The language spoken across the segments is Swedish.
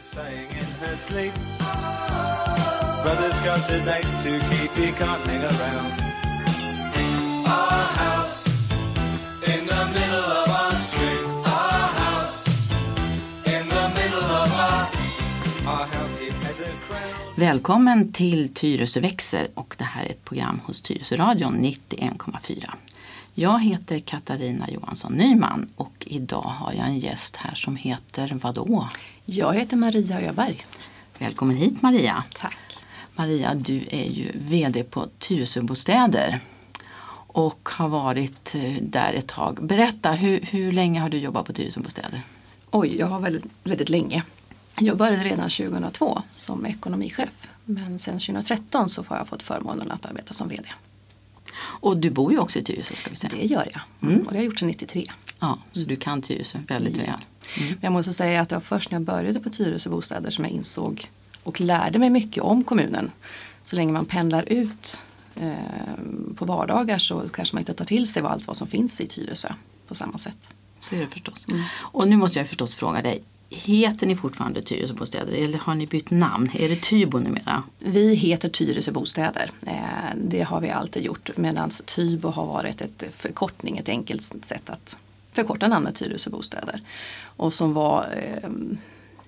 saying in her sleep. Brother's got to keep, he can't hang around. Our house in the middle of our street. Our house in the middle of our, our house, it has a crown. Välkommen till Tyresö växer och det här är ett program hos Tyresöradion 91,4. Jag heter Katarina Johansson Nyman och idag har jag en gäst här som heter vadå? Jag heter Maria Öberg. Välkommen hit Maria. Tack. Maria, du är ju VD på Tyresöbostäder och har varit eh, där ett tag. Berätta, hur, hur länge har du jobbat på Tyresöbostäder? Oj, jag har väldigt, väldigt länge. Jag började redan 2002 som ekonomichef. Men sen 2013 så har jag fått förmånen att arbeta som VD. Och du bor ju också i Tyresö ska vi säga. Det gör jag. Mm. Och det har jag gjort sedan 93. Ja, så du kan Tyresö väldigt Ja. väl. Men jag måste säga att det var först när jag började på Tyresö bostäder som jag insåg och lärde mig mycket om kommunen. Så länge man pendlar ut eh, på vardagar så kanske man inte tar till sig vad allt vad som finns i Tyresö på samma sätt. Så är det förstås. Mm. Och nu måste jag förstås fråga dig. Heter ni fortfarande Tyresöbostäder eller har ni bytt namn? Är det Tybo numera? Vi heter Tyresöbostäder, eh, Det har vi alltid gjort medan Tybo har varit ett förkortning, ett enkelt sätt att förkorta namnet Tyresöbostäder. Och som var eh,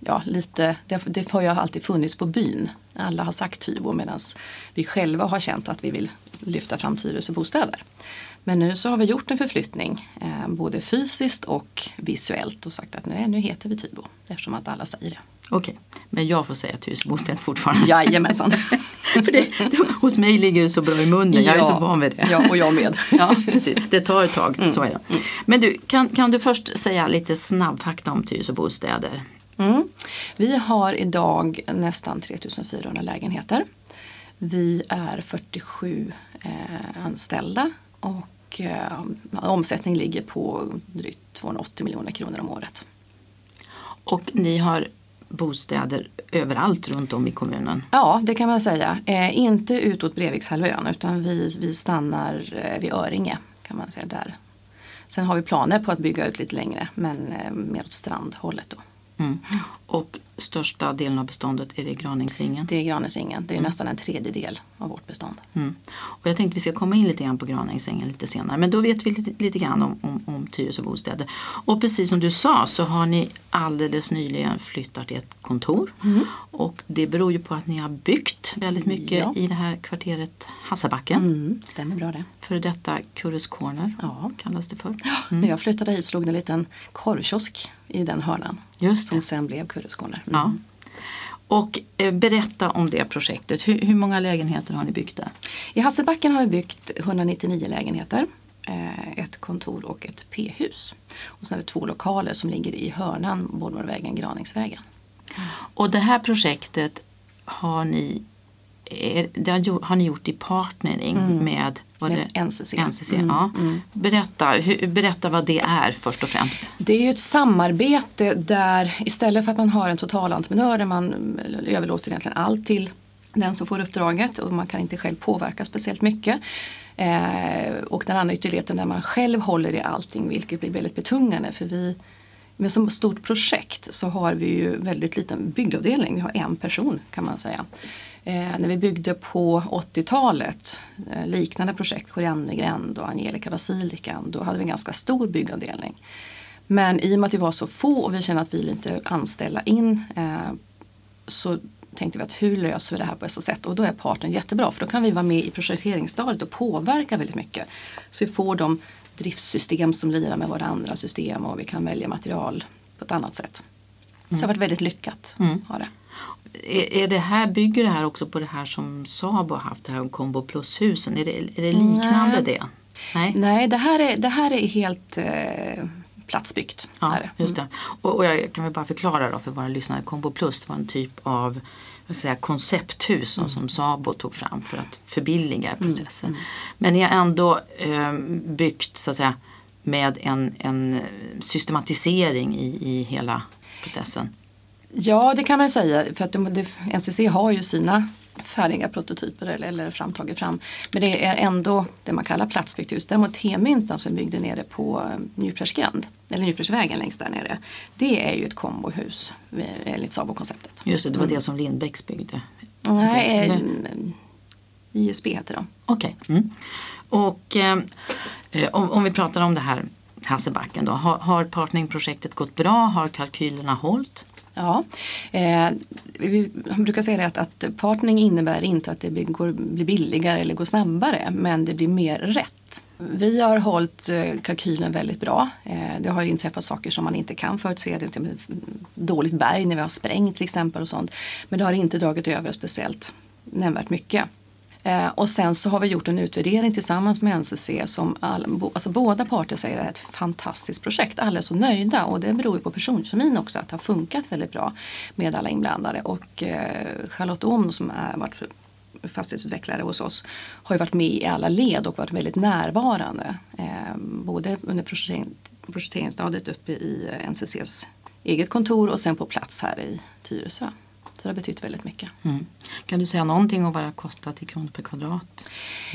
ja, lite, det, det har ju alltid funnits på byn. Alla har sagt Tybo medan vi själva har känt att vi vill lyfta fram Tyresöbostäder. Men nu så har vi gjort en förflyttning eh, både fysiskt och visuellt och sagt att nu, nu heter vi Tybo eftersom att alla säger det. Okej, men jag får säga Tyresöbostäder fortfarande. Jajamensan. För det, det, hos mig ligger det så bra i munnen, jag är Ja. så van vid det. Ja, och jag med. Ja, precis. Det tar ett tag, så är det. Men du, kan, kan du först säga lite snabb fakta om Tyresöbostäder? Mm. Vi har idag nästan 3400 lägenheter. Vi är 47 eh, anställda och eh, omsättning ligger på drygt 280 miljoner kronor om året. Och ni har bostäder överallt runt om i kommunen. Ja, det kan man säga. Eh, inte utåt Brevikshalvön utan vi, vi stannar eh, vid Öringe kan man säga där. Sen har vi planer på att bygga ut lite längre men eh, mer åt strandhållet då. Mm. Och största delen av beståndet är det Graningsringen. Det är Granesingen, det är nästan en tredjedel av vårt bestånd. Mm. Och jag tänkte vi ska komma in lite grann på Graningsängen lite senare. Men då vet vi lite, lite grann om, om, om Tyresö bostäder. Och precis som du sa så har ni alldeles nyligen flyttat till ett kontor. Och det beror ju på att ni har byggt väldigt mycket Ja. i det här kvarteret Hassabacken. Mm, stämmer bra det. För detta Kurres Corner Ja. kallas det för. När jag flyttade hit slog det en liten korvkiosk i den hörnan. Just Som det. sen blev Kurres Corner. Ja. Och eh, berätta om det projektet. Hur, hur många lägenheter har ni byggt där? I Hasselbacken har vi byggt 199 lägenheter. eh, Ett kontor och ett p-hus. Och sen är det två lokaler som ligger i hörnan, Bollmorvägen, Graningsvägen. Och det här projektet har ni, är, det har, gjort- har ni gjort i partnering med, vad Med? NCC. NCC Mm, ja. Berätta, hur, berätta vad det är först och främst. Det är ju ett samarbete där istället för att man har en totalentreprenör där man överlåter egentligen allt till den som får uppdraget och man kan inte själv påverka speciellt mycket. Eh, och den andra ytterligheten där man själv håller i allting vilket blir väldigt betungande för vi med så stort projekt så har vi ju väldigt liten byggavdelning. Vi har en person kan man säga. Eh, när vi byggde på 80-talet, eh, liknande projekt, Koriandergränd och Angelica Basilikan, då hade vi en ganska stor byggavdelning. Men i och med att vi var så få och vi kände att vi ville inte anställa in eh, så tänkte vi att hur löser vi det här på bästa sätt? Och då är partnern jättebra för då kan vi vara med i projekteringsstadiet och påverka väldigt mycket. Så vi får de driftssystem som lirar med våra andra system och vi kan välja material på ett annat sätt. Så det har varit väldigt lyckat. Har det. Är, är det här, bygger det här också på det här som Sabo har haft, det här om Combo Plus-husen? Är det, är det liknande Nej. det? Nej. Nej, det här är, det här är helt eh, platsbyggt. Ja, just det. Och, och jag kan väl bara förklara då för våra lyssnare. Combo Plus var en typ av säga, koncepthus som- som Sabo tog fram för att förbilliga processen. Men ni har ändå eh, byggt så att säga med en, en systematisering i, i hela processen. Ja, det kan man ju säga. För att det, NCC har ju sina färdiga prototyper eller, eller framtaget fram. Men det är ändå det man kallar platsbyggt hus. Däremot T-myntan som byggde nere på eh, Njurträskrand, eller Njurträsvägen längst där nere. Det är ju ett kombohus eh, enligt SABO-konceptet. Just det, det var det som Lindbäcks byggde. Nej, Eller? eh, ISB heter de. Okej. Mm. Och eh, om, om vi pratar om det här Hasselbacken då. Har, har partneringprojektet gått bra? Har kalkylerna hållit? Ja, eh, vi brukar säga det att, att partnering innebär inte att det blir, går, blir billigare eller går snabbare men det blir mer rätt. Vi har hållit eh, kalkylen väldigt bra. Eh, det har ju inträffat saker som man inte kan förutse. Det är dåligt berg när vi har sprängt till exempel och sånt. Men det har inte dragit över speciellt nämnvärt mycket. Eh, och sen så har vi gjort en utvärdering tillsammans med NCC som all, alltså båda parter säger är ett fantastiskt projekt. Alla är så nöjda och det beror ju på personkemin också att det har funkat väldigt bra med alla inblandade. Och eh, Charlotte Ohm som har varit fastighetsutvecklare hos oss har ju varit med i alla led och varit väldigt närvarande. Eh, både under projektering, projekteringsstadiet uppe i NCCs eget kontor och sen på plats här i Tyresö. Så det har betytt väldigt mycket. Mm. Kan du säga någonting om vad det har kostat i kronor per kvadrat?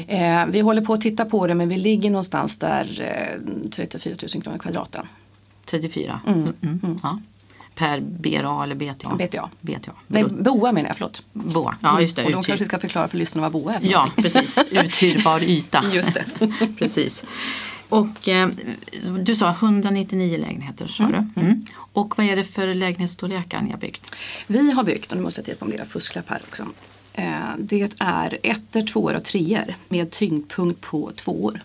Eh, vi håller på att titta på det men vi ligger någonstans där eh, 34 000 kronor kvadraten. 34? Mm. Mm. Ja. Per BRA eller BTA? BTA. BTA. Nej, BOA menar jag, förlåt. Boa. Ja, just det. Och de Uthyr- kanske ska förklara för lyssnarna vad BOA är för Ja, någonting. precis. Uthyrbar yta. Just det. precis. Och eh, du sa 199 lägenheter sa du. Mm. Och vad är det för lägenhetsstorlekar ni har byggt? Vi har byggt, och nu måste jag titta på min lilla fusklapp här också. Eh, det är ettor, tvåor och treor med tyngdpunkt på tvåor.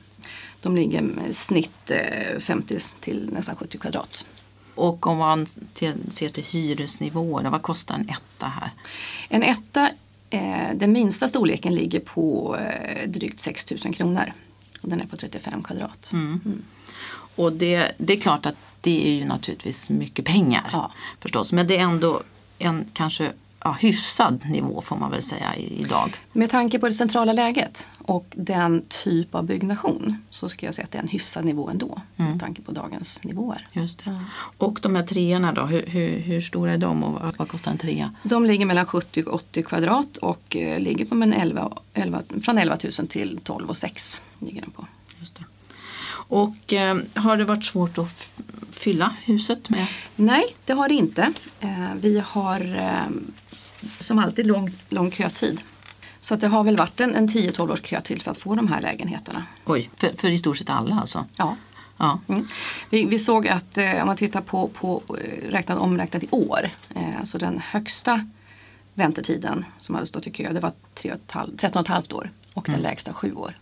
De ligger med snitt eh, 50 till nästan 70 kvadrat. Och om man till, ser till hyresnivåer, vad kostar en etta här? En etta, eh, den minsta storleken ligger på eh, drygt 6 000 kronor. Och den är på 35 kvadrat. Och det, det är klart att det är ju naturligtvis mycket pengar Ja. förstås. Men det är ändå en kanske ja, hyfsad nivå får man väl säga idag. Med tanke på det centrala läget och den typ av byggnation så ska jag säga att det är en hyfsad nivå ändå. Med tanke på dagens nivåer. Just det. Och de här treorna då, hur, hur, hur stora är de och vad, kostar en trea? De ligger mellan 70 och 80 kvadrat och eh, ligger på men 11, 11, från 11 000 till 12 och 6. Ligger de på. Just det. Och eh, har det varit svårt att fylla huset med? Nej, det har det inte. Eh, vi har eh, som alltid lång, lång kötid. Så att det har väl varit en, en 10-12 års kötid för att få de här lägenheterna. Oj, för, för i stort sett alla alltså? Ja. Ja. Mm. Vi, vi såg att eh, om man tittar på, på eh, räknat, omräknat i år, eh, så den högsta väntetiden som hade stått i kö det var 3 och ett halv- 13 och ett halvt år och den lägsta 7 år.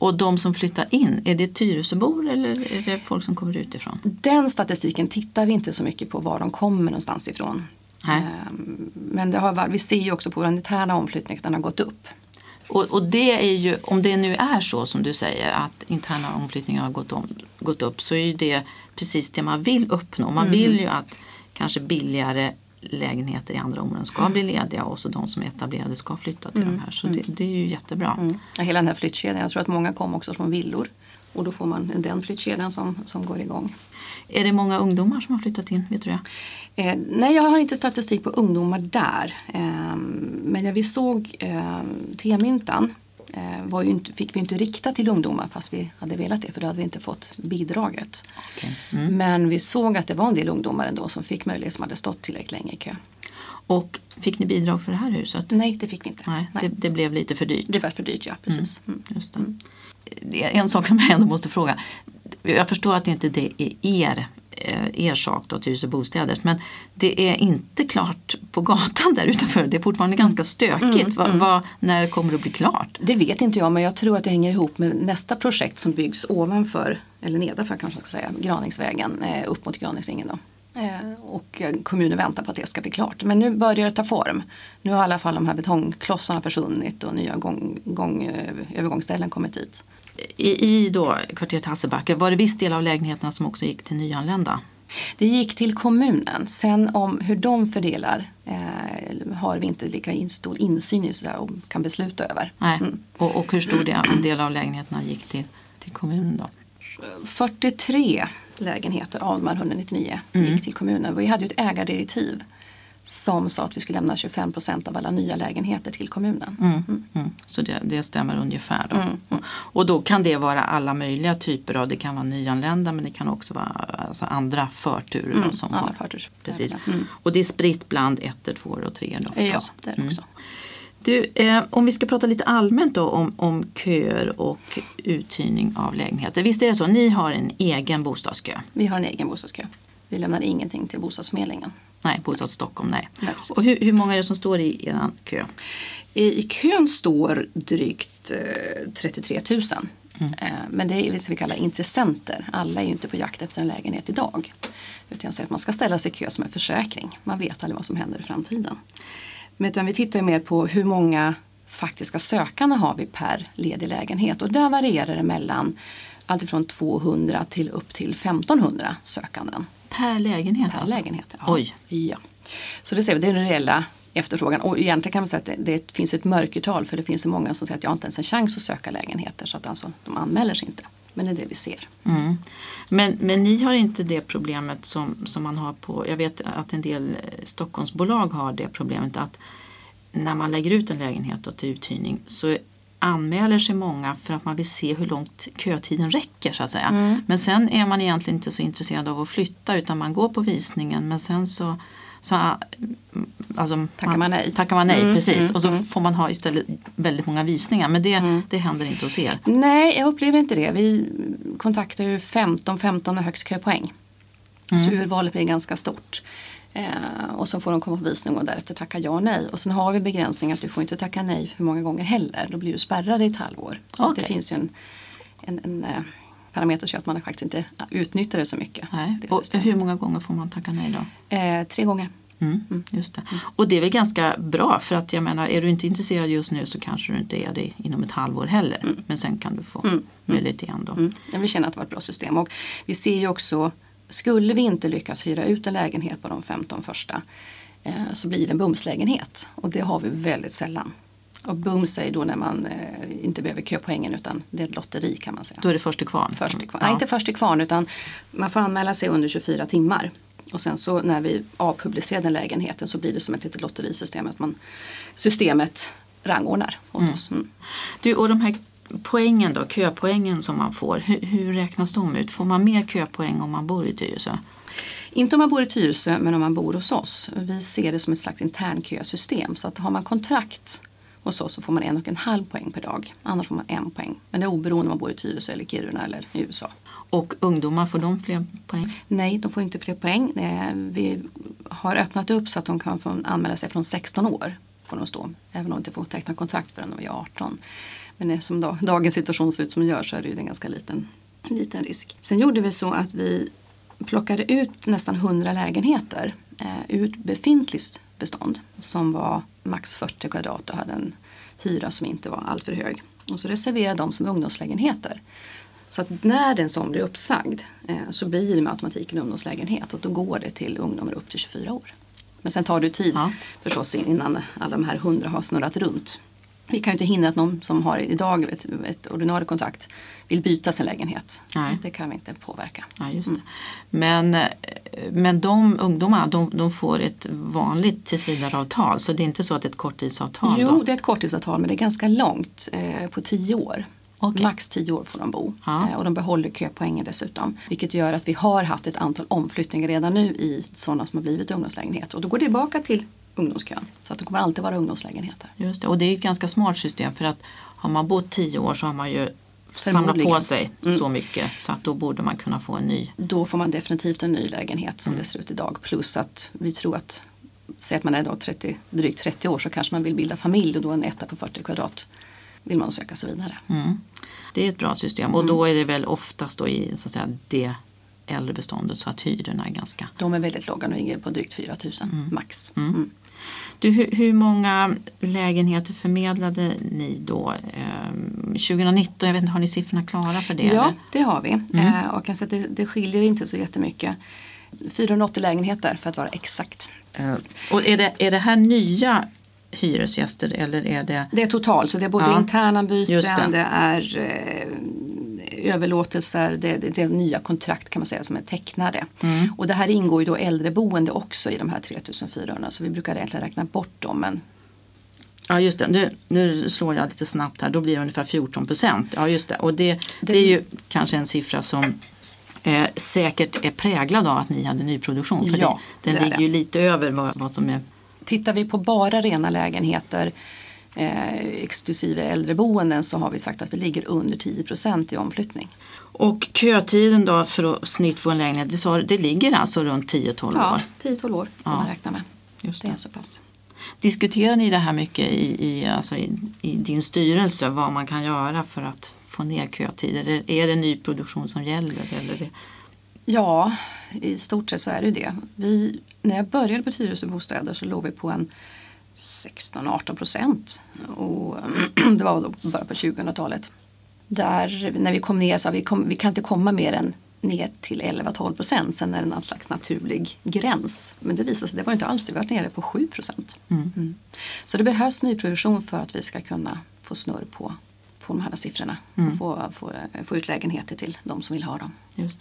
Och de som flyttar in, är det Tyresöbor eller är det folk som kommer utifrån? Den statistiken tittar vi inte så mycket på var de kommer någonstans ifrån. Nej. Ehm, Men det har, vi ser ju också på den interna omflyttningen att den har gått upp. Och, och det är ju, om det nu är så som du säger att interna omflyttningar har gått, om, gått upp så är ju det precis det man vill uppnå. Man vill ju att kanske billigare lägenheter i andra områden ska bli lediga och så de som är etablerade ska flytta till de här. Så det, det är ju jättebra. Ja, hela den här flyttkedjan. Jag tror att många kom också från villor. Och då får man den flyttkedjan som, som går igång. Är det många ungdomar som har flyttat in? Vet du det? Eh, nej, jag har inte statistik på ungdomar där. Eh, men när vi såg eh, T-myntan eh, var ju inte, fick vi inte rikta till ungdomar fast vi hade velat det för då hade vi inte fått bidraget. Okej. Men vi såg att det var en del ungdomar ändå som fick möjlighet som hade stått tillräckligt länge i kö. Och fick ni bidrag för det här huset? Nej, det fick vi inte. Nej, det, det blev lite för dyrt. Det var för dyrt, ja. Precis. Mm. Just det. Är En sak som jag ändå måste fråga. Jag förstår att inte det är er, eh, er sak då, Tyresö Bostäders, men det är inte klart på gatan där utanför. Det är fortfarande ganska stökigt. Va, va, när kommer det att bli klart? Det vet inte jag, men jag tror att det hänger ihop med nästa projekt som byggs ovanför, eller nedanför kanske man ska säga, Graningsvägen eh, upp mot Graningsängen. Då. Eh, och kommunen väntar på att det ska bli klart. Men nu börjar det ta form. Nu har i alla fall de här betongklossarna försvunnit och nya gång, gång, eh, övergångsställen kommit dit. I, i då kvarteret Hasselbacka, var det viss del av lägenheterna som också gick till nyanlända? Det gick till kommunen. Sen om hur de fördelar eh, har vi inte lika in, stor insyn i så där, och kan besluta över. Nej. Mm. Och, och hur stor del av lägenheterna gick till, till kommunen då? 43 lägenheter av de här 199 Mm. gick till kommunen. Vi hade ju ett ägardirektiv som sa att vi skulle lämna 25 procent av alla nya lägenheter till kommunen. Mm. Mm. Så det, det stämmer ungefär då. Och, och då kan det vara alla möjliga typer av, det kan vara nyanlända men det kan också vara alltså andra förturer. då, som andra har, precis. Mm. Och det är spritt bland ettor, tvåor och treor då Ja, det är det också. Du, eh, om vi ska prata lite allmänt då om, om köer och uthyrning av lägenheter. Visst är det så, ni har en egen bostadskö? Vi har en egen bostadskö. Vi lämnar ingenting till bostadsförmedlingen. Nej, Bostad Stockholm, nej. Nej, och hur, hur många är det som står i er kö? I, I kön står drygt eh, 33 000. Eh, men det är det vi kallar intressenter. Alla är ju inte på jakt efter en lägenhet idag. Utan jag säger att man ska ställa sig i kö som en försäkring. Man vet aldrig vad som händer i framtiden. Men utan vi tittar mer på hur många faktiska sökande har vi per ledig lägenhet. Och där varierar det mellan alltifrån 200 till upp till 1500 sökanden. Per lägenhet Per alltså? lägenhet. Ja. Oj. Ja. Så det ser vi, det är den reella efterfrågan. Och egentligen kan man säga att det, det finns ett mörkertal för det finns så många som säger att jag har inte ens en chans att söka lägenheter så att alltså, de anmäler sig inte. Men det är det vi ser. Mm. Men, men ni har inte det problemet som, som man har på, jag vet att en del eh, Stockholmsbolag har det problemet att när man lägger ut en lägenhet då till uthyrning så anmäler sig många för att man vill se hur långt kötiden räcker så att säga. Mm. Men sen är man egentligen inte så intresserad av att flytta utan man går på visningen men sen så, så alltså, Tackar man nej. Tackar man nej, Mm, precis. mm, och så mm. får man ha istället väldigt många visningar men det, det händer inte hos er. Nej, jag upplever inte det. Vi kontaktar ju 15, 15 med högst köpoäng. Så urvalet blir ganska stort. Eh, och så får de komma på visning och därefter tacka ja och nej. Och sen har vi begränsning att du får inte tacka nej för många gånger heller. Då blir du spärrad i ett halvår. Så att det finns ju en, en, en eh, parameter gör att man faktiskt inte utnyttjar det så mycket. Nej. det Och hur många gånger får man tacka nej då? Eh, tre gånger. Mm, just det. Och det är väl ganska bra för att jag menar är du inte intresserad just nu så kanske du inte är det inom ett halvår heller. Men sen kan du få möjlighet igen då. Mm. Vi känner att det var ett bra system. Och vi ser ju också, skulle vi inte lyckas hyra ut en lägenhet på de 15 första eh, så blir det en bumslägenhet. Och det har vi väldigt sällan. Och bums är då när man eh, inte behöver köpoängen utan det är ett lotteri kan man säga. Då är det först till kvarn. Först till kvarn. Ja. Nej, inte först till kvarn utan man får anmäla sig under 24 timmar. Och sen så när vi avpublicerar den lägenheten så blir det som ett litet lotterisystem. Att man, systemet rangordnar åt oss. Mm. Du, och de här poängen då, köpoängen som man får, hur, hur räknas de ut? Får man mer köpoäng om man bor i Tyresö? Inte om man bor i Tyresö men om man bor hos oss. Vi ser det som ett slags internkösystem. Så att har man kontrakt hos oss så får man en och en halv poäng per dag. Annars får man en poäng. Men det är oberoende om man bor i Tyresö eller Kiruna eller i USA. Och ungdomar, får de fler poäng? Nej, de får inte fler poäng. Eh, vi har öppnat upp så att de kan få anmäla sig från 16 år. Får de stå, även om de inte får teckna kontrakt förrän de är 18. Men som dagens situation ser ut som den gör så är det ju en ganska liten, liten risk. Sen gjorde vi så att vi plockade ut nästan 100 lägenheter eh, ur befintligt bestånd som var max 40 kvadrat och hade en hyra som inte var alltför hög. Och så reserverade de som ungdomslägenheter. Så att när den som blir uppsagd eh, så blir det med automatik en ungdomslägenhet och då går det till ungdomar upp till 24 år. Men sen tar det tid Ja. förstås innan alla de här hundra har snurrat runt. Vi kan ju inte hindra att någon som har idag ett, ett ordinarie kontrakt vill byta sin lägenhet. Nej. Det kan vi inte påverka. Ja, just det. Men, men de ungdomarna de, de får ett vanligt tillsvidareavtal så det är inte så att det är ett korttidsavtal? Jo, då? det är ett korttidsavtal men det är ganska långt, eh, på tio år. Okej. Max tio år får de bo Ja. eh, och de behåller köpoängen dessutom. Vilket gör att vi har haft ett antal omflyttningar redan nu i sådana som har blivit ungdomslägenheter. Och då går det tillbaka till ungdomskön. Så att det kommer alltid vara ungdomslägenheter. Just det. Och det är ett ganska smart system för att har man bott tio år så har man ju samlat på sig så mycket så att då borde man kunna få en ny. Då får man definitivt en ny lägenhet som det ser ut idag. Plus att vi tror att, säg att man är idag 30, drygt 30 år så kanske man vill bilda familj och då en etta på 40 kvadrat vill man söka sig vidare. Det är ett bra system och då är det väl oftast då i så att säga, det äldre beståndet så att hyrorna är ganska De är väldigt låga, de ligger på drygt 4 000 max. Mm. Du, hur, hur många lägenheter förmedlade ni då? Ehm, 2019, jag vet inte, har ni siffrorna klara för det? Ja, eller? det har vi. Eh, och att det, det skiljer inte så jättemycket. 480 lägenheter för att vara exakt. Eh, Och är det, är det här nya hyresgäster eller är det Det är totalt, så det är både Ja, interna byten, det. det. är eh, överlåtelser, det, det, det är nya kontrakt kan man säga som är tecknade. Mm. Och det här ingår ju då äldreboende också i de här 3400 så vi brukar egentligen räkna bort dem. Men Ja just det, nu, nu slår jag lite snabbt här, då blir det ungefär 14 procent. Ja just det, och det, det är ju kanske en siffra som eh, säkert är präglad av att ni hade nyproduktion. För Ja, det, den ligger det. ju lite över vad, vad som är Tittar vi på bara rena lägenheter eh, exklusive äldreboenden så har vi sagt att vi ligger under 10 procent i omflyttning. Och kötiden då för att snitt få en lägenhet, det, sa, det ligger alltså runt 10-12 Ja, år. 10-12 år kan Ja. man räkna med. Just Det det. är så pass. Diskuterar ni det här mycket i, i, alltså i, i din styrelse, vad man kan göra för att få ner kötider? Är, det nyproduktion som gäller? Eller det, Ja, i stort sett så är det det. Vi, när jag började på Tyresö Bostäder så låg vi på en 16-18 procent. Och det var då bara på 2000-talet. Där när vi kom ner sa vi, kom, vi kan inte komma mer än ner till 11-12 procent. Sen är det någon slags naturlig gräns. Men det visade sig, det var inte alls det. Vi var nere på 7 procent. Mm. Så det behövs nyproduktion för att vi ska kunna få snurr på, på de här siffrorna. Och få, få, få ut lägenheter till de som vill ha dem. Just.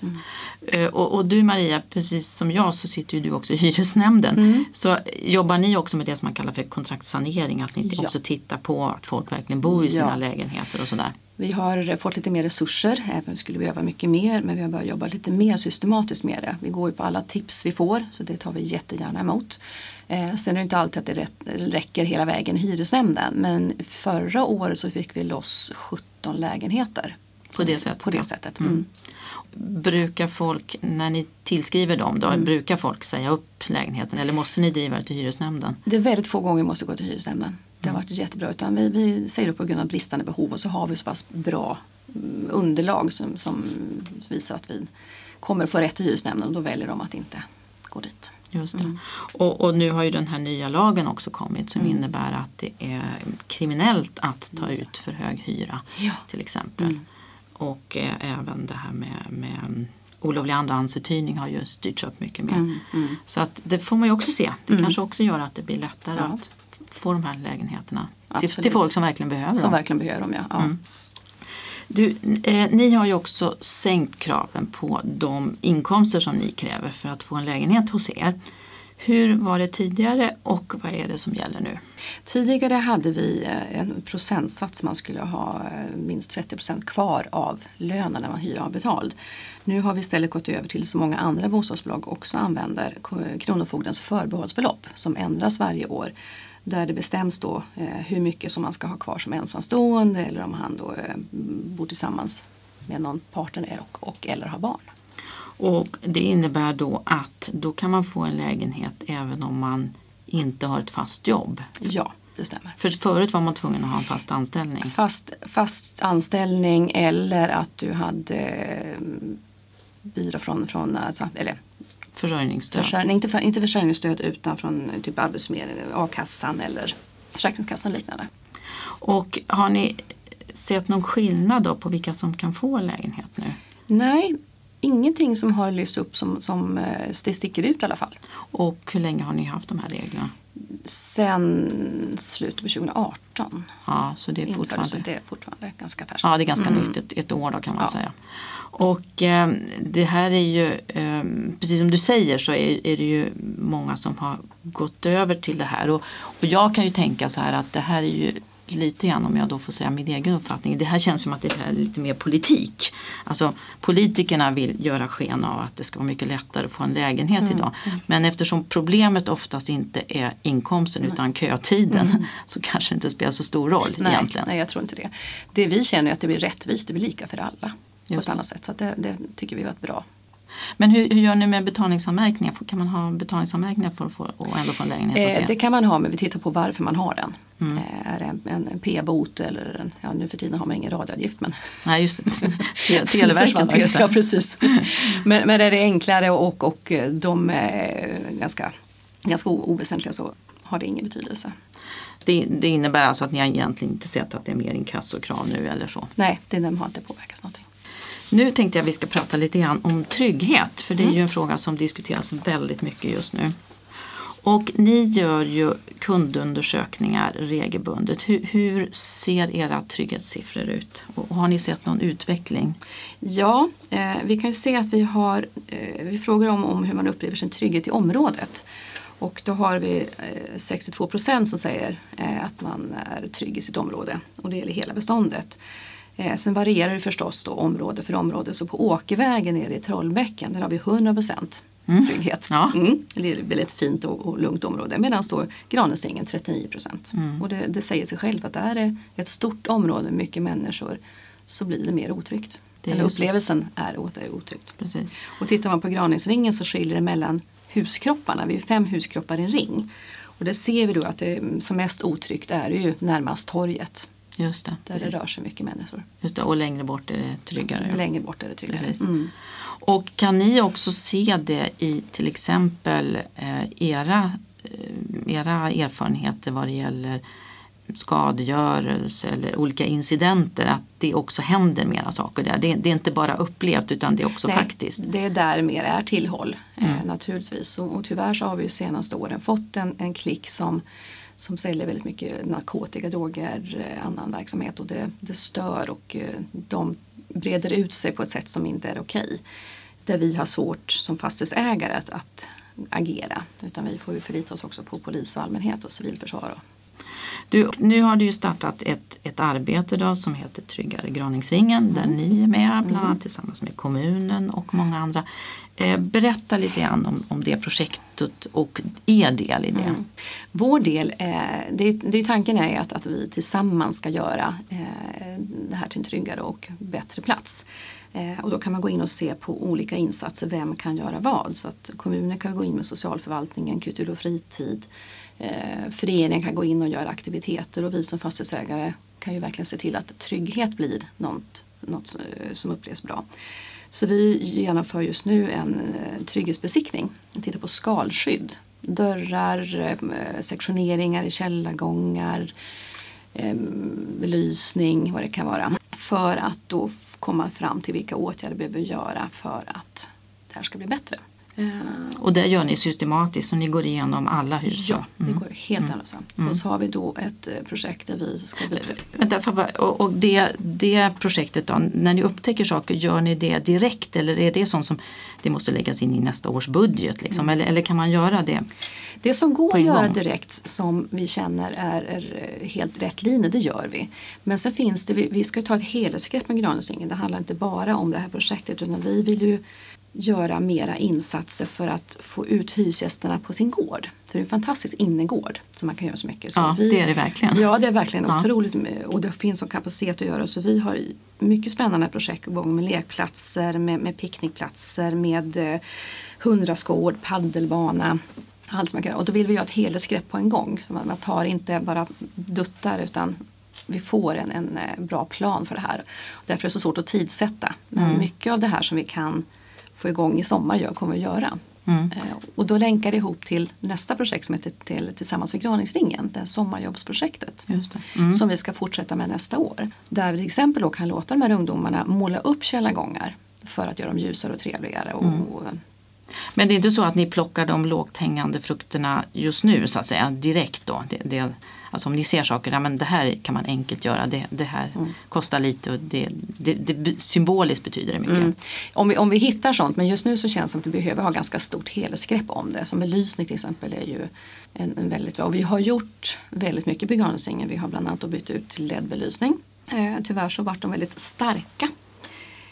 Eh, Och, och du Maria, precis som jag så sitter ju du också i hyresnämnden. Så jobbar ni också med det som man kallar för kontraktssanering? Att ni Ja. också tittar på att folk verkligen bor i sina Ja. lägenheter och sådär? Vi har fått lite mer resurser, även om vi skulle behöva mycket mer. Men vi har börjat jobba lite mer systematiskt med det. Vi går ju på alla tips vi får, så det tar vi jättegärna emot. Eh, sen är det inte alltid att det räcker hela vägen i hyresnämnden. Men förra året så fick vi loss 17 lägenheter. På det sättet, På det sättet. Mm. Brukar folk, när ni tillskriver dem, då, Mm. brukar folk säga upp lägenheten eller måste ni driva det till hyresnämnden? Det är väldigt få gånger vi måste gå till hyresnämnden. Det har varit jättebra. Utan vi, vi säger upp på grund av bristande behov och så har vi så pass bra mm, underlag som, som visar att vi kommer få rätt till hyresnämnden och då väljer de att inte gå dit. Just. Mm. Och, och nu har ju den här nya lagen också kommit som innebär att det är kriminellt att ta ut för hög hyra Ja. till exempel. Mm. Och eh, även det här med, med mm, olovlig andrahandsuthyrning har ju styrts upp mycket mer. Mm, Så att det får man ju också se. Det kanske också gör att det blir lättare Ja. att få de här lägenheterna till, till folk som verkligen behöver Som dem. verkligen behöver dem, ja. ja. Mm. Du, eh, ni har ju också sänkt kraven på de inkomster som ni kräver för att få en lägenhet hos er. Hur var det tidigare och vad är det som gäller nu? Tidigare hade vi eh, en procentsats man skulle ha eh, minst 30 procent kvar av lönen när man hyr avbetald. Nu har vi istället gått över till så många andra bostadsbolag också använder Kronofogdens förbehållsbelopp som ändras varje år. Där det bestäms då eh, hur mycket som man ska ha kvar som ensamstående eller om han då bor tillsammans med någon partner och, och eller har barn. Och det innebär då att då kan man få en lägenhet även om man inte har ett fast jobb. Ja, det stämmer. För förut var man tvungen att ha en fast anställning. Fast, fast anställning eller att du hade eh, bidrag från, från alltså, eller Försörjningsstöd. försörjning, inte, för, inte försörjningsstöd utan från typ Arbetsförmedlingen, a-kassan eller Försäkringskassan och liknande. Och har ni sett någon skillnad då på vilka som kan få en lägenhet nu? Nej, ingenting som har lyfts upp som, som eh, det sticker ut i alla fall. Och hur länge har ni haft de här reglerna? Sen slutet på 2018 Ja, så det är fortfarande... det är fortfarande ganska färskt. Ja, det är ganska Mm. nytt, ett, ett år då kan man Ja. säga. Och eh, det här är ju, eh, precis som du säger så är, är det ju många som har gått över till det här. Och, och jag kan ju tänka så här att det här är ju lite grann, om jag då får säga min egen uppfattning, det här känns som att det här är lite mer politik. Alltså politikerna vill göra sken av att det ska vara mycket lättare att få en lägenhet Mm. idag. Men eftersom problemet oftast inte är inkomsten utan kötiden så kanske det inte spelar så stor roll Nej, egentligen. nej, jag tror inte det. Det vi känner är att det blir rättvist, det blir lika för alla. På Just ett det. annat sätt. Så det, det tycker vi var ett bra. Men hur, hur gör ni med betalningsanmärkningar? Kan man ha betalningsanmärkningar för att få, och ändå få en lägenhet Eh, det kan man ha, men vi tittar på varför man har den. Mm. Eh, är det en, en, p-bot eller en, ja, nu för tiden har man ingen radioavgift. Men Nej, just det. Te- Det Televerket. just Ja, precis. men, men är det enklare och, och de är ganska, ganska oväsentliga så har det ingen betydelse. Det, det innebär alltså att ni har egentligen inte sett att det är mer inkassokrav nu eller så? Nej, det de har inte påverkats någonting. Nu tänkte jag vi ska prata lite grann om trygghet för det är ju en fråga som diskuteras väldigt mycket just nu. Och ni gör ju kundundersökningar regelbundet. Hur, hur ser era trygghetssiffror ut? Och har ni sett någon utveckling? Ja, eh, vi kan ju se att vi har, eh, vi frågar om, om hur man upplever sin trygghet i området. Och då har vi eh, 62 procent som säger eh, att man är trygg i sitt område och det gäller hela beståndet. Eh, sen varierar det förstås då område för område. Så på Åkervägen nere i Trollbäcken där har vi 100 procent trygghet. Ja. Mm. Det är ett väldigt fint och, och lugnt område. Medan då Granäsängen 39 procent. Och det, det säger sig själv att där är ett stort område med mycket människor så blir det mer otryggt. Det är Eller upplevelsen är åter otryggt. Precis. Och tittar man på Granäsringen så skiljer det mellan huskropparna. Vi är fem huskroppar i en ring. Och där ser vi då att det som mest otryggt är det ju närmast torget. Just det. Där det Precis. rör sig mycket människor. Just det. Och längre bort är det tryggare. Längre bort är det tryggare. Mm. Och kan ni också se det i till exempel eh, era, eh, era erfarenheter vad det gäller skadegörelse eller olika incidenter att det också händer mera saker där. Det, det är inte bara upplevt utan det är också Nej, faktiskt. Det är där mer är tillhåll Mm. eh, naturligtvis. Och, och tyvärr så har vi ju senaste åren fått en, en klick som, som säljer väldigt mycket narkotika, droger, eh, annan verksamhet och det, det stör och eh, de breder ut sig på ett sätt som inte är okej. Där vi har svårt som fastighetsägare att, att agera. Utan vi får ju förlita oss också på polis och allmänhet och civilförsvar. Och, du, nu har du ju startat ett, ett arbete då som heter Tryggare Graningsringen där ni är med bland annat tillsammans med kommunen och många andra. Eh, berätta lite grann om, om det projektet och er del i det. Vår del, eh, det, är, det tanken är att, att vi tillsammans ska göra eh, det här till en tryggare och bättre plats. Eh, och då kan man gå in och se på olika insatser, vem kan göra vad. Så att kommunen kan gå in med socialförvaltningen, kultur och fritid. Eh, föreningen kan gå in och göra aktiviteter och vi som fastighetsägare kan ju verkligen se till att trygghet blir något, något som eh, upplevs bra. Så vi genomför just nu en trygghetsbesiktning. Vi tittar på skalskydd. Dörrar, sektioneringar i källargångar, belysning, vad det kan vara. För att då komma fram till vilka åtgärder vi behöver göra för att det här ska bli bättre. Eh, Och det gör ni systematiskt och ni går igenom alla hus. Ja, det Mm. går helt mm. Och så har vi då ett eh, projekt där vi ska byta Vänta, jag bara- och, och det, det projektet då, när ni upptäcker saker, gör ni det direkt eller är det sånt som det måste läggas in i nästa års budget? Liksom? Mm. Eller, eller kan man göra det? Det som går att göra direkt som vi känner är, är helt rätt linje, det gör vi. Men sen finns det, vi, vi ska ta ett helhetsgrepp med Granäsringen. Det handlar inte bara om det här projektet utan vi vill ju göra mera insatser för att få ut hyresgästerna på sin gård. För det är en fantastisk innergård som man kan göra så mycket. Så Ja, vi, det är det verkligen. Ja, det är verkligen Ja. otroligt och det finns en kapacitet att göra. Så vi har mycket spännande projekt på gång med lekplatser, med, med picknickplatser, med eh, hundraskåd, paddelbana. Allt som man kan göra. Och då vill vi göra ett helhetsgrepp på en gång. Så man, tar inte bara duttar utan vi får en, en eh, bra plan för det här. Därför är det så svårt att tidsätta. Men Mm. mycket av det här som vi kan få igång i sommar gör, kommer vi att göra. Mm. Eh, Och då länkar det ihop till nästa projekt som heter till, Tillsammans med Graningsringen, det sommarjobbsprojektet. Mm. Som vi ska fortsätta med nästa år. Där vi till exempel då kan låta de här ungdomarna måla upp källargångar för att göra dem ljusare och trevligare. Och, Mm. Men det är inte så att ni plockar de lågt hängande frukterna just nu så att säga direkt då? Det, det, alltså om ni ser saker, ja, men det här kan man enkelt göra, det, det här Mm. kostar lite och det, det, symboliskt betyder det mycket. Mm. Om, vi, om vi hittar sånt, men just nu så känns det som att vi behöver ha ganska stort helhetsgrepp om det. Som belysning till exempel är ju en, en väldigt bra. Och vi har gjort väldigt mycket på Gransingen. Vi har bland annat bytt ut till LED-belysning. Eh, tyvärr så vart de väldigt starka.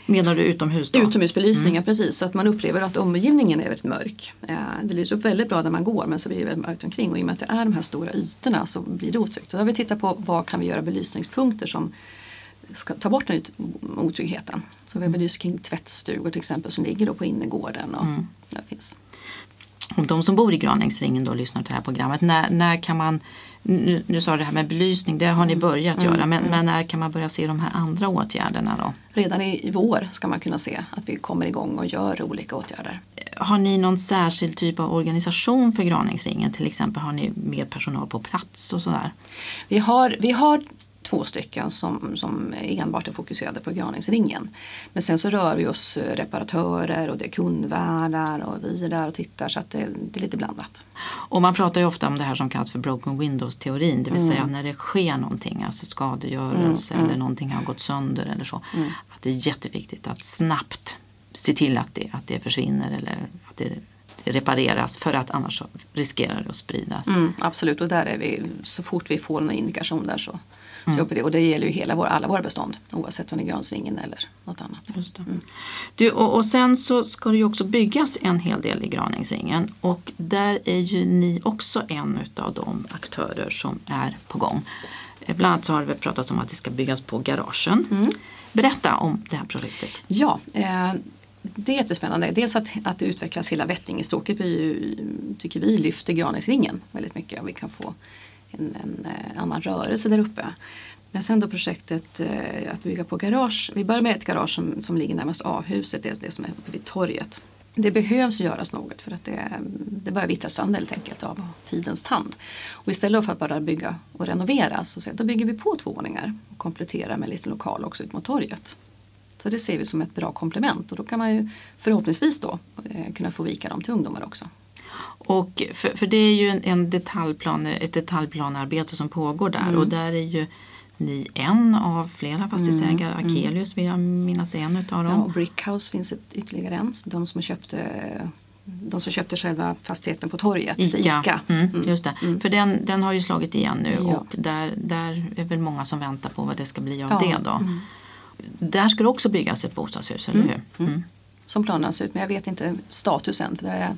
Menar du utomhus då? Utomhusbelysningen precis, så att man upplever att omgivningen är väldigt mörk. Eh, det lyser upp väldigt bra där man går men så blir det väldigt mörkt omkring och i och med att det är de här stora ytorna så blir det otryggt. Så då har vi tittat på vad kan vi göra belysningspunkter som ska ta bort den otryggheten. Så vi har belyst kring tvättstugor till exempel som ligger då på innergården. Och det finns. Och de som bor i Granängsringen då lyssnar till det här programmet, när, när kan man, nu, nu sa du det här med belysning, det har Mm. ni börjat göra, men, men när kan man börja se de här andra åtgärderna då? Redan i, vår ska man kunna se att vi kommer igång och gör olika åtgärder. Har ni någon särskild typ av organisation för Granängsringen? Till exempel har ni mer personal på plats och sådär? Vi har, vi har två stycken som, som enbart är fokuserade på begravningsringen. Men sen så rör vi oss reparatörer och det är kundvärdar och vi är där och tittar så att det, det är lite blandat. Och man pratar ju ofta om det här som kallas för broken windows-teorin. Det vill Mm. säga när det sker någonting, alltså skadegörelse eller någonting har gått sönder eller så. Mm. Att det är jätteviktigt att snabbt se till att det, att det försvinner eller att det, repareras för att annars riskerar det att spridas. Mm, absolut, och där är vi, så fort vi får någon indikation där så Mm. vi det. Och det gäller ju hela vår, alla våra bestånd oavsett om det är Gransringen eller något annat. Det. Du, och, och sen så ska det ju också byggas en hel del i Graningsringen och där är ju ni också en av de aktörer som är på gång. Eh, Bland annat så har det väl pratats om att det ska byggas på garagen. Berätta om det här projektet. Ja, eh, det är jättespännande. Dels att, att det utvecklas hela Vättingestråket tycker vi, lyfter Graningsringen väldigt mycket. Och vi kan få en, en eh, annan rörelse där uppe. Men sen då projektet eh, att bygga på garage. Vi börjar med ett garage som, som ligger närmast A-huset, det är det som är uppe vid torget. Det behövs göras något för att det, det börjar vittra sönder helt enkelt av tidens tand. Och istället för att bara bygga och renovera så då bygger vi på två våningar och kompletterar med lite lokal också ut mot torget. Så det ser vi som ett bra komplement och då kan man ju förhoppningsvis då eh, kunna få vika dem till ungdomar också. Och för, för det är ju en, en detaljplan, ett detaljplanarbete som pågår där och där är ju ni en av flera fastighetsägare. Akelius vill jag minnas är en utav Ja, dem. och Brickhouse finns ett, ytterligare en, de som köpte de som köpte själva fastigheten på torget, Ica. Ica. Mm, Just det. För den, den har ju slagit igen nu Ja. och där, där är väl många som väntar på vad det ska bli av Ja, det då. Där ska det också byggas ett bostadshus, eller hur? Som planerna ser ut, men jag vet inte statusen. För det, är,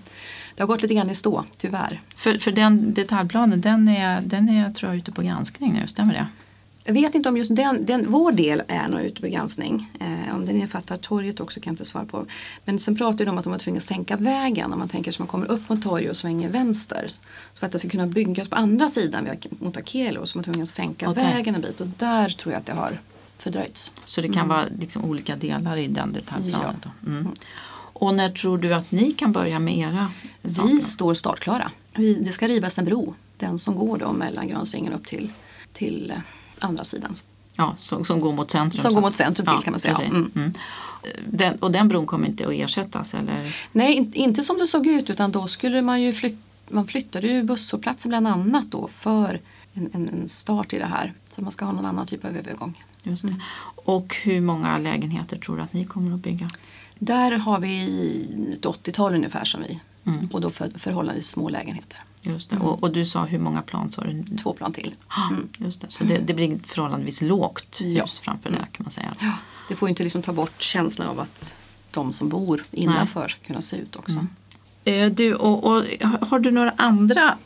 det har gått lite grann i stå, tyvärr. För, för den detaljplanen den är, den är tror jag ute på granskning nu, stämmer det? Jag vet inte om just den, den vår del är nog ute på granskning. Eh, om den innefattar torget också kan jag inte svara på. Men sen pratar de om att de har tvingats sänka vägen. Om man tänker sig man kommer upp mot torget och svänger vänster. Så för att det ska kunna byggas på andra sidan mot Akelo så man tvingats sänka Okej. vägen en bit. Och där tror jag att det har fördröjts. Så det kan vara liksom olika delar i den detaljplanen. Då. Mm. Och när tror du att ni kan börja med era Vi saker? står startklara. Vi, det ska rivas en bro. Den som går då mellan Gransringen upp till, till eh, andra sidan. Ja, som, som går mot centrum. Som går mot centrum till, kan man säga. Mm. Mm. Den, och den bron kommer inte att ersättas eller? Nej, in- inte som det såg ut utan då skulle man ju flytta man flyttade ju busshållplatsen bland annat då för en, en, en start i det här. Så man ska ha någon annan typ av övergång. Just det. Och hur många lägenheter tror du att ni kommer att bygga? Där har vi ett 80-tal ungefär som vi. Mm. Och då för, förhållandevis små lägenheter. Just det. Och, och du sa hur många plan sa du? Två plan till. Mm. Just det. Så det, det blir förhållandevis lågt hus Ja. framför det kan man säga. Ja, det får ju inte liksom ta bort känslan av att de som bor innanför ska kunna se ut också. Eh, Du, och, och, har du några andra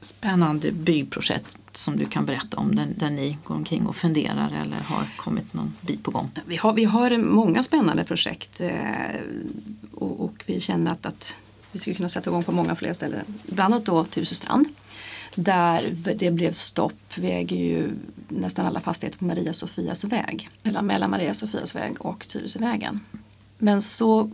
spännande byggprojekt som du kan berätta om där, där ni går omkring och funderar eller har kommit någon bit på gång? Vi har, vi har många spännande projekt eh, och, och vi känner att, att vi skulle kunna sätta igång på många fler ställen. Bland annat då Tyresöstrand där det blev stopp. Vi äger ju nästan alla fastigheter på Maria Sofias väg. Eller mellan Maria Sofias väg och Tyresövägen. Men så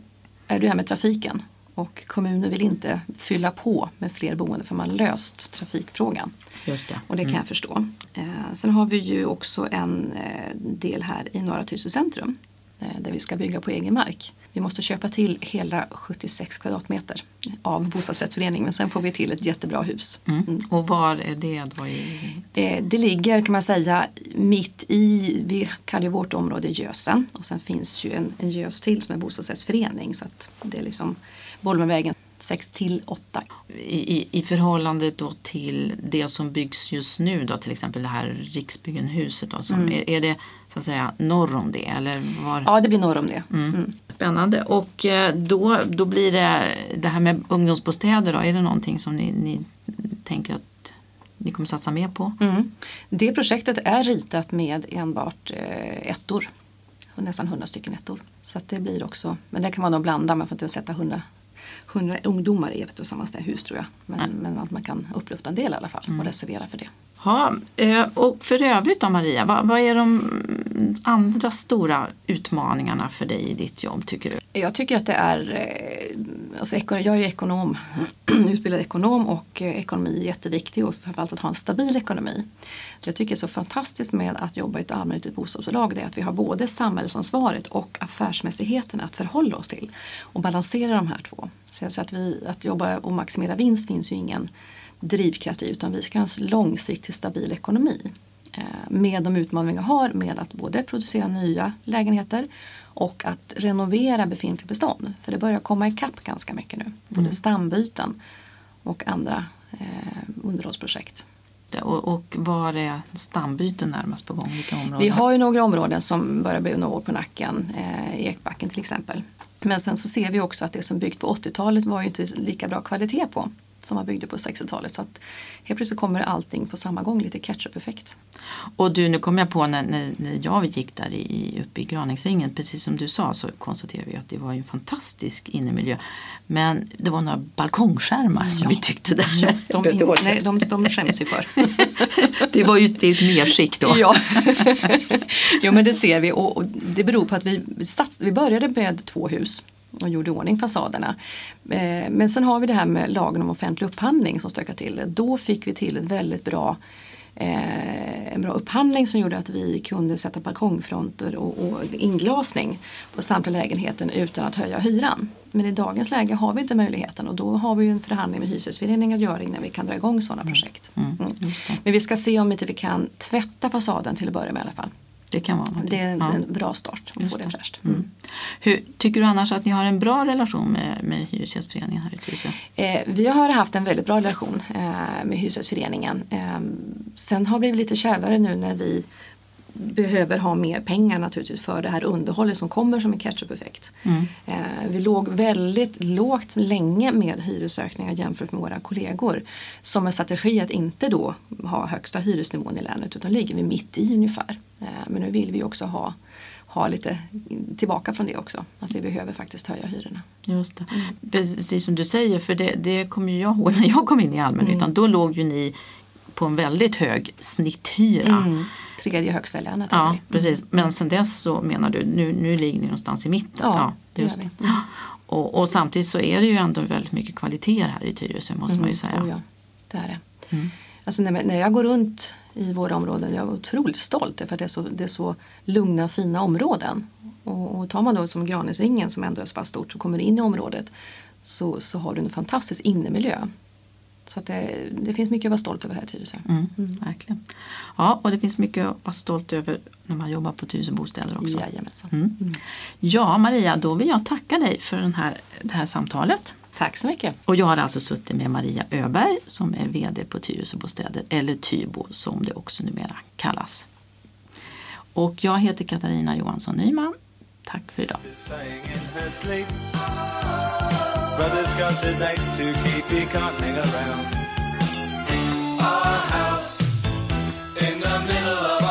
är det här med trafiken och kommunen vill inte fylla på med fler boende för man har löst trafikfrågan. Just det. Och det kan jag förstå. Eh, sen har vi ju också en eh, del här i Norra Tyresö centrum eh, där vi ska bygga på egen mark. Vi måste köpa till hela 76 kvadratmeter av bostadsrättsförening men sen får vi till ett jättebra hus. Mm. Och var är det då? I, Eh, det ligger kan man säga mitt i, vi kallar ju vårt område Gösen och sen finns ju en, en gös till som är bostadsrättsförening så att det är liksom Bolmenvägen 6 till 8. i, i, I förhållande då till det som byggs just nu då till exempel det här Riksbyggenhuset då, som, är, är det så att säga norr om det eller var? Ja det blir norr om det. Mm. Spännande. Och eh, då, då blir det det här med ungdomsbostäder då, är det någonting som ni, ni tänker att ni kommer satsa mer på? Mm. Det projektet är ritat med enbart eh, ettor. Nästan 100 stycken ettor. Så det blir också, men det kan man nog blanda, man får inte sätta 100, 100 ungdomar i ett och samma hus tror jag. Men, men att man kan upplåta en del i alla fall och reservera för det. Ja, eh, och för övrigt då Maria, vad, vad är de andra stora utmaningarna för dig i ditt jobb tycker du? Jag tycker att det är eh, alltså, jag är ju ekonom, utbildad ekonom och eh, ekonomi är jätteviktigt och framförallt att ha en stabil ekonomi. Det jag tycker är så fantastiskt med att jobba i ett allmännyttigt bostadsbolag det är att vi har både samhällsansvaret och affärsmässigheten att förhålla oss till och balansera de här två. Så att, vi, att jobba och maximera vinst finns ju ingen drivkraft i utan vi ska ha en långsiktig stabil ekonomi eh, med de utmaningar vi har med att både producera nya lägenheter och att renovera befintligt bestånd. För det börjar komma ikapp ganska mycket nu. Både mm. stambyten och andra eh, underhållsprojekt. Och, och var är stambyten närmast på gång? Vilka områden? Vi har ju några områden som börjar bli några år på nacken. Eh, Ekbacken till exempel. Men sen så ser vi också att det som byggt på 80-talet var ju inte lika bra kvalitet på som man byggde på 60-talet. Så att helt plötsligt kommer allting på samma gång, lite catch-up-effekt. Och du, nu kom jag på när, när, när jag gick där i, uppe i Graningsringen, precis som du sa så konstaterade vi att det var en fantastisk innemiljö. Men det var några balkongskärmar som vi tyckte där. Ja, de, in, nej, de, de skäms ju för. det var ju det ett merskick då. ja. jo men det ser vi och, och det beror på att vi, vi började med två hus och gjorde i ordning fasaderna. Eh, men sen har vi det här med lagen om offentlig upphandling som stökar till det. Då fick vi till ett väldigt bra eh, en bra upphandling som gjorde att vi kunde sätta balkongfronter och, och inglasning på samtliga lägenheten utan att höja hyran. Men i dagens läge har vi inte möjligheten och då har vi ju en förhandling med Hyresgästföreningen att göra innan vi kan dra igång sådana mm. projekt. Mm. Mm. Men vi ska se om inte vi kan tvätta fasaden till att börja med i alla fall. Det kan vara Det är en, ja. en bra start att få det fräscht. Mm. Hur, tycker du annars att ni har en bra relation med, med Hyresgästföreningen här i Tyresö? Eh, vi har haft en väldigt bra relation eh, med Hyresgästföreningen. Eh, sen har det blivit lite kärvare nu när vi behöver ha mer pengar naturligtvis för det här underhållet som kommer som en catch-up-effekt. Mm. Eh, vi låg väldigt lågt länge med hyresökningar jämfört med våra kollegor. Som en strategi att inte då ha högsta hyresnivån i länet utan ligger vi mitt i ungefär. Eh, men nu vill vi också ha ha lite tillbaka från det också. Att vi behöver faktiskt höja hyrorna. Just det. Precis som du säger, för det, det kommer jag ihåg när jag kom in i allmännyttan. Mm. Då låg ju ni på en väldigt hög snitthyra. Mm tredje högsta länet. Ja, precis. Men sen dess så menar du, nu, nu ligger ni någonstans i mitten. Ja, ja det gör vi. Mm. Och, och, samtidigt så är det ju ändå väldigt mycket kvaliteter här i Tyresö måste mm. man ju säga. Oh ja, det är det. Mm. Alltså när, när jag går runt i våra områden, jag är otroligt stolt för att det är så, det är så lugna fina områden. Och, och tar man då som Granisringen som ändå är så pass stort så kommer in i området så, så har du en fantastisk innemiljö. Så det, det, finns mycket att vara stolt över här i Tyresö. Mm, mm. Verkligen. Ja, och det finns mycket att vara stolt över när man jobbar på Tyresö Bostäder också. Jajamensan. Mm. mm. Ja, Maria, då vill jag tacka dig för den här, det här samtalet. Tack så mycket. Och jag har alltså suttit med Maria Öberg som är VD på Tyresö Bostäder, eller Tybo som det också numera kallas. Och jag heter Katarina Johansson Nyman. Tack för idag. Brother's got a date to keep, he can't hang around. Our house in the middle of